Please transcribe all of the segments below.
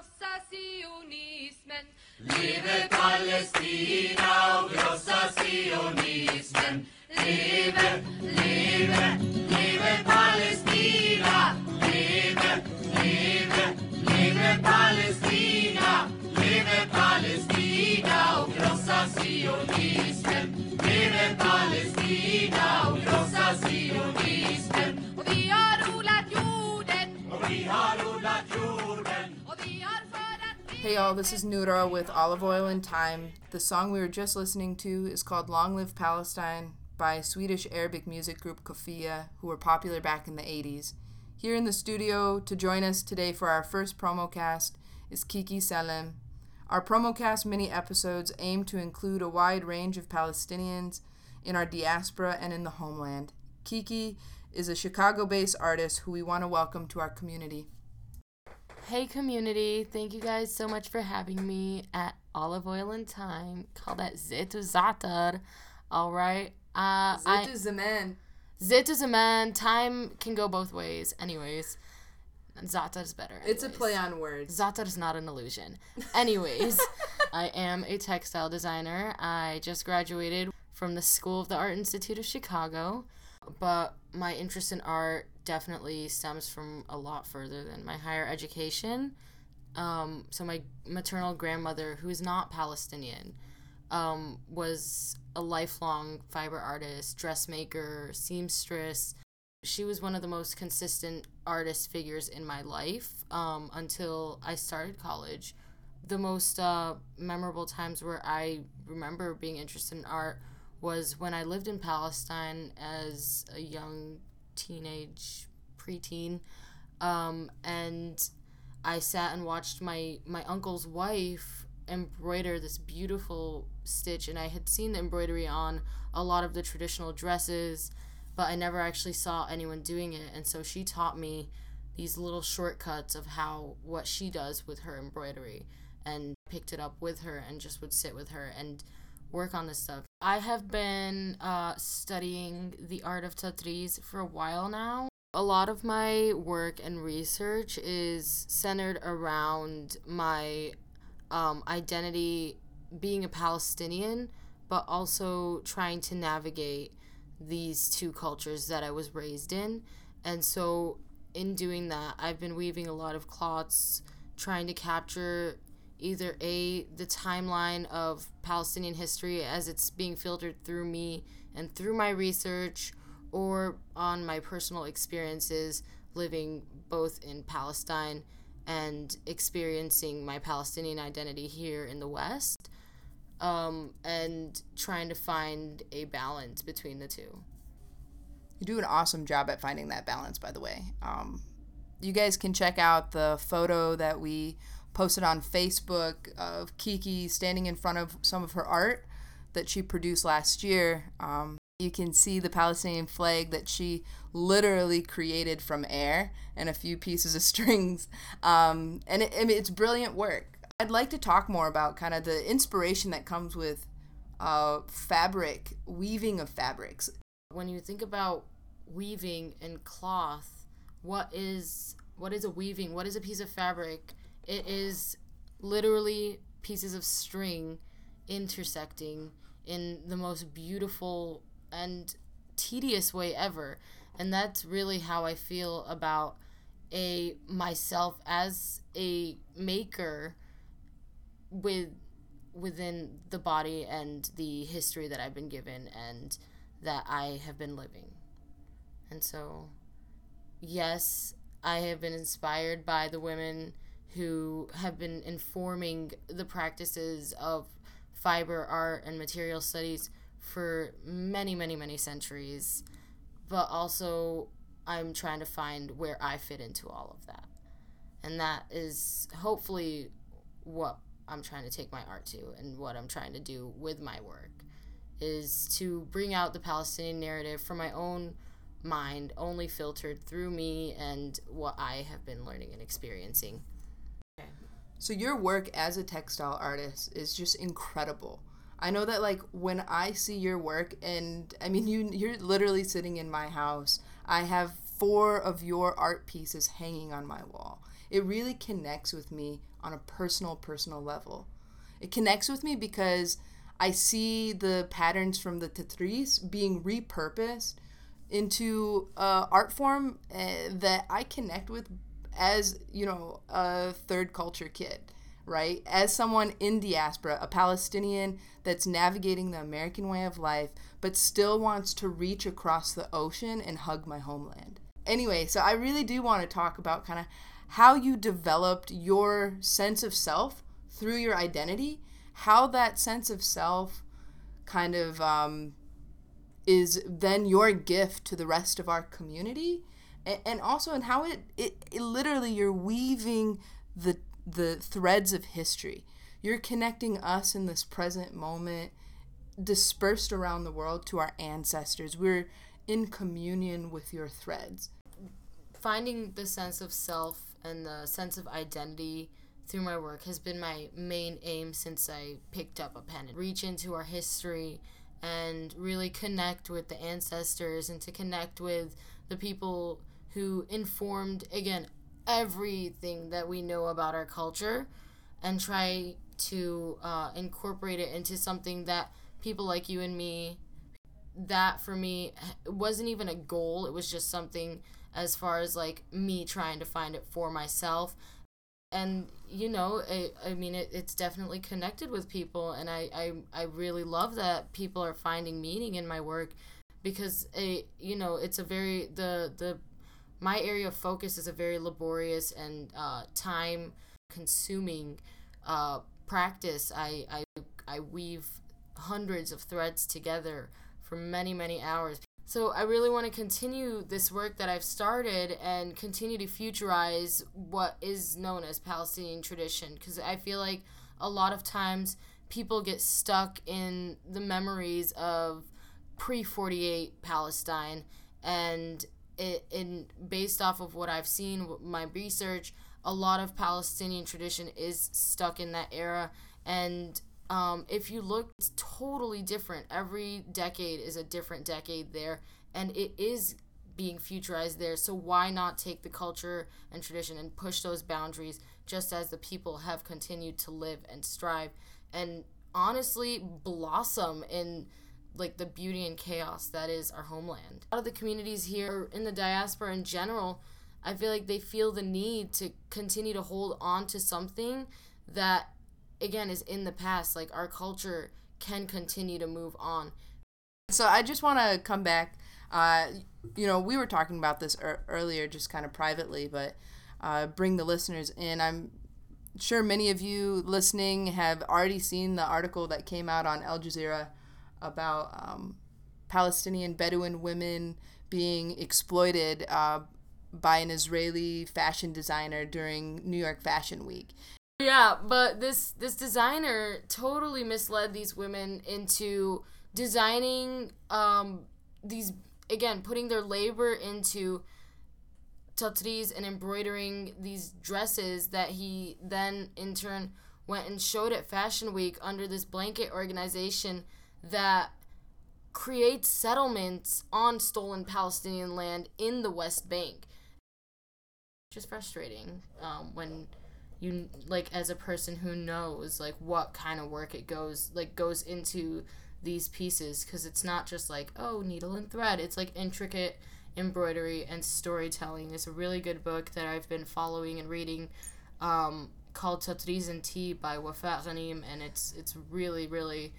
großer Zionismen. Liebe Palästina, oh großer Zionismen. Liebe, liebe, liebe Palästina. Liebe, liebe, liebe Palästina. Hey y'all, this is Nura with Olive Oil and Time. The song we were just listening to is called Long Live Palestine by Swedish Arabic music group Kofia, who were popular back in the 80s. Here in the studio to join us today for our first promo cast is Kiki Salem. Our promocast mini episodes aim to include a wide range of Palestinians in our diaspora and in the homeland. Kiki is a Chicago based artist who we want to welcome to our community. Hey community, thank you guys so much for having me at Olive Oil and Time. Call that Zetu Zatar. All right. Uh, I, Zaman. Zetu Zaman. Time can go both ways. Anyways, Zatar is better. It's a play on words. Zatar is not an illusion. Anyways, I am a textile designer. I just graduated from the School of the Art Institute of Chicago, but my interest in art definitely stems from a lot further than my higher education. Um, so my maternal grandmother, who is not Palestinian, um, was a lifelong fiber artist, dressmaker, seamstress, she was one of the most consistent artist figures in my life um, until I started college. The most uh, memorable times where I remember being interested in art was when I lived in Palestine as a young teenage preteen, um, and I sat and watched my my uncle's wife embroider this beautiful stitch, and I had seen the embroidery on a lot of the traditional dresses but I never actually saw anyone doing it. And so she taught me these little shortcuts of how what she does with her embroidery and picked it up with her and just would sit with her and work on this stuff. I have been uh, studying the art of tatreez for a while now. A lot of my work and research is centered around my um, identity being a Palestinian, but also trying to navigate these two cultures that I was raised in. And so, in doing that, I've been weaving a lot of cloths, trying to capture either A, the timeline of Palestinian history as it's being filtered through me and through my research, or on my personal experiences living both in Palestine and experiencing my Palestinian identity here in the West um, and trying to find a balance between the two. You do an awesome job at finding that balance, by the way. Um, you guys can check out the photo that we posted on Facebook of Kiki standing in front of some of her art that she produced last year. Um, you can see the Palestinian flag that she literally created from air and a few pieces of strings. Um, and it, it's brilliant work. I'd like to talk more about kind of the inspiration that comes with uh, fabric, weaving of fabrics. When you think about weaving and cloth, what is what is a weaving? What is a piece of fabric? It is literally pieces of string intersecting in the most beautiful and tedious way ever. And that's really how I feel about a myself as a maker with within the body and the history that I've been given and that I have been living. And so yes, I have been inspired by the women who have been informing the practices of fiber art and material studies for many, many, many centuries. But also, I'm trying to find where I fit into all of that. And that is hopefully what I'm trying to take my art to and what I'm trying to do with my work is to bring out the Palestinian narrative from my own mind, only filtered through me and what I have been learning and experiencing. So your work as a textile artist is just incredible. I know that like when I see your work and I mean you you're literally sitting in my house. I have four of your art pieces hanging on my wall. It really connects with me on a personal, personal level. It connects with me because I see the patterns from the tatreez being repurposed into uh, art form uh, that I connect with as you know a third culture kid, right? As someone in diaspora, a Palestinian that's navigating the American way of life, but still wants to reach across the ocean and hug my homeland. Anyway, so I really do want to talk about kind of how you developed your sense of self through your identity, how that sense of self kind of um, is then your gift to the rest of our community and, and also in how it, it, it literally you're weaving the the threads of history. You're connecting us in this present moment dispersed around the world to our ancestors. We're in communion with your threads. Finding the sense of self and the sense of identity through my work has been my main aim since I picked up a pen. Reach into our history and really connect with the ancestors and to connect with the people who informed, again, everything that we know about our culture and try to uh, incorporate it into something that people like you and me that for me wasn't even a goal. It was just something as far as like me trying to find it for myself. And you know i, I mean it, it's definitely connected with people and I, I i really love that people are finding meaning in my work because a you know it's a very the the my area of focus is a very laborious and uh, time consuming uh, practice. I, I i weave hundreds of threads together for many many hours. So I really want to continue this work that I've started and continue to futurize what is known as Palestinian tradition because I feel like a lot of times people get stuck in the memories of pre 48 Palestine and it in based off of what I've seen my research a lot of Palestinian tradition is stuck in that era and um, if you look, it's totally different. Every decade is a different decade there, and it is being futurized there. So why not take the culture and tradition and push those boundaries just as the people have continued to live and strive and honestly blossom in like the beauty and chaos that is our homeland. A lot of the communities here in the diaspora in general, I feel like they feel the need to continue to hold on to something that again is in the past. Like our culture can continue to move on. So i just want to come back uh, you know we were talking about this er- earlier just kind of privately but uh, bring the listeners in. I'm sure many of you listening have already seen the article that came out on al jazeera about um, palestinian bedouin women being exploited uh, by an israeli fashion designer during new york fashion week. Yeah, but this this designer totally misled these women into designing um these again putting their labor into tatreez and embroidering these dresses that he then in turn went and showed at Fashion Week under this blanket organization that creates settlements on stolen Palestinian land in the West Bank. Just frustrating um, when you like as a person who knows like what kind of work it goes like goes into these pieces because it's not just like oh needle and thread it's like intricate embroidery and storytelling it's a really good book that i've been following and reading um, called Tatreez and Tea by Wafa Ghnaim and it's it's really really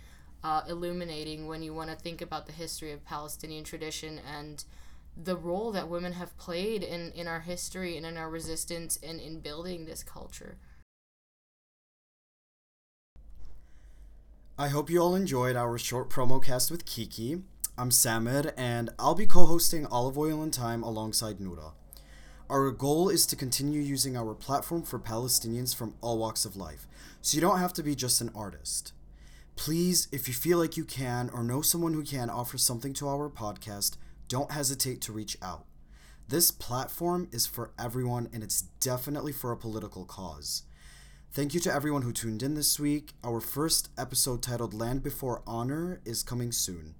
uh, illuminating when you want to think about the history of Palestinian tradition and the role that women have played in, in our history and in our resistance and in building this culture. I hope you all enjoyed our short promo cast with Kiki. I'm Samir, and I'll be co hosting Olive Oil and Time alongside Noura. Our goal is to continue using our platform for Palestinians from all walks of life, so you don't have to be just an artist. Please, if you feel like you can or know someone who can offer something to our podcast, don't hesitate to reach out. This platform is for everyone and it's definitely for a political cause. Thank you to everyone who tuned in this week. Our first episode titled Land Before Honor is coming soon.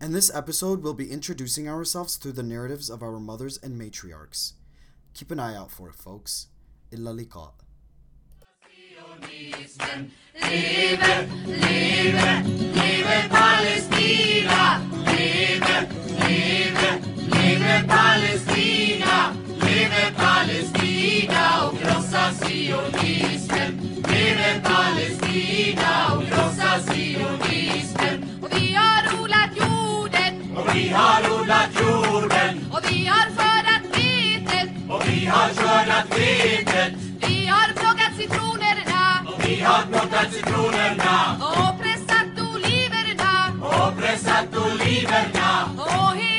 In this episode, we'll be introducing ourselves through the narratives of our mothers and matriarchs. Keep an eye out for it, folks. Illalikat. Lebe, lebe, lebe Palästina! Lebe, lebe, lebe Palästina! Lebe Palästina och krossa sionismen! Lebe Palästina och krossa sionismen! Och vi har odlat jorden Och vi har odlat jorden och vi har skördat vetet. och vi har skördat vetet Vi har plockat och vi har plockat citronerna. Och pressat oliverna. Och pressat oliverna. Och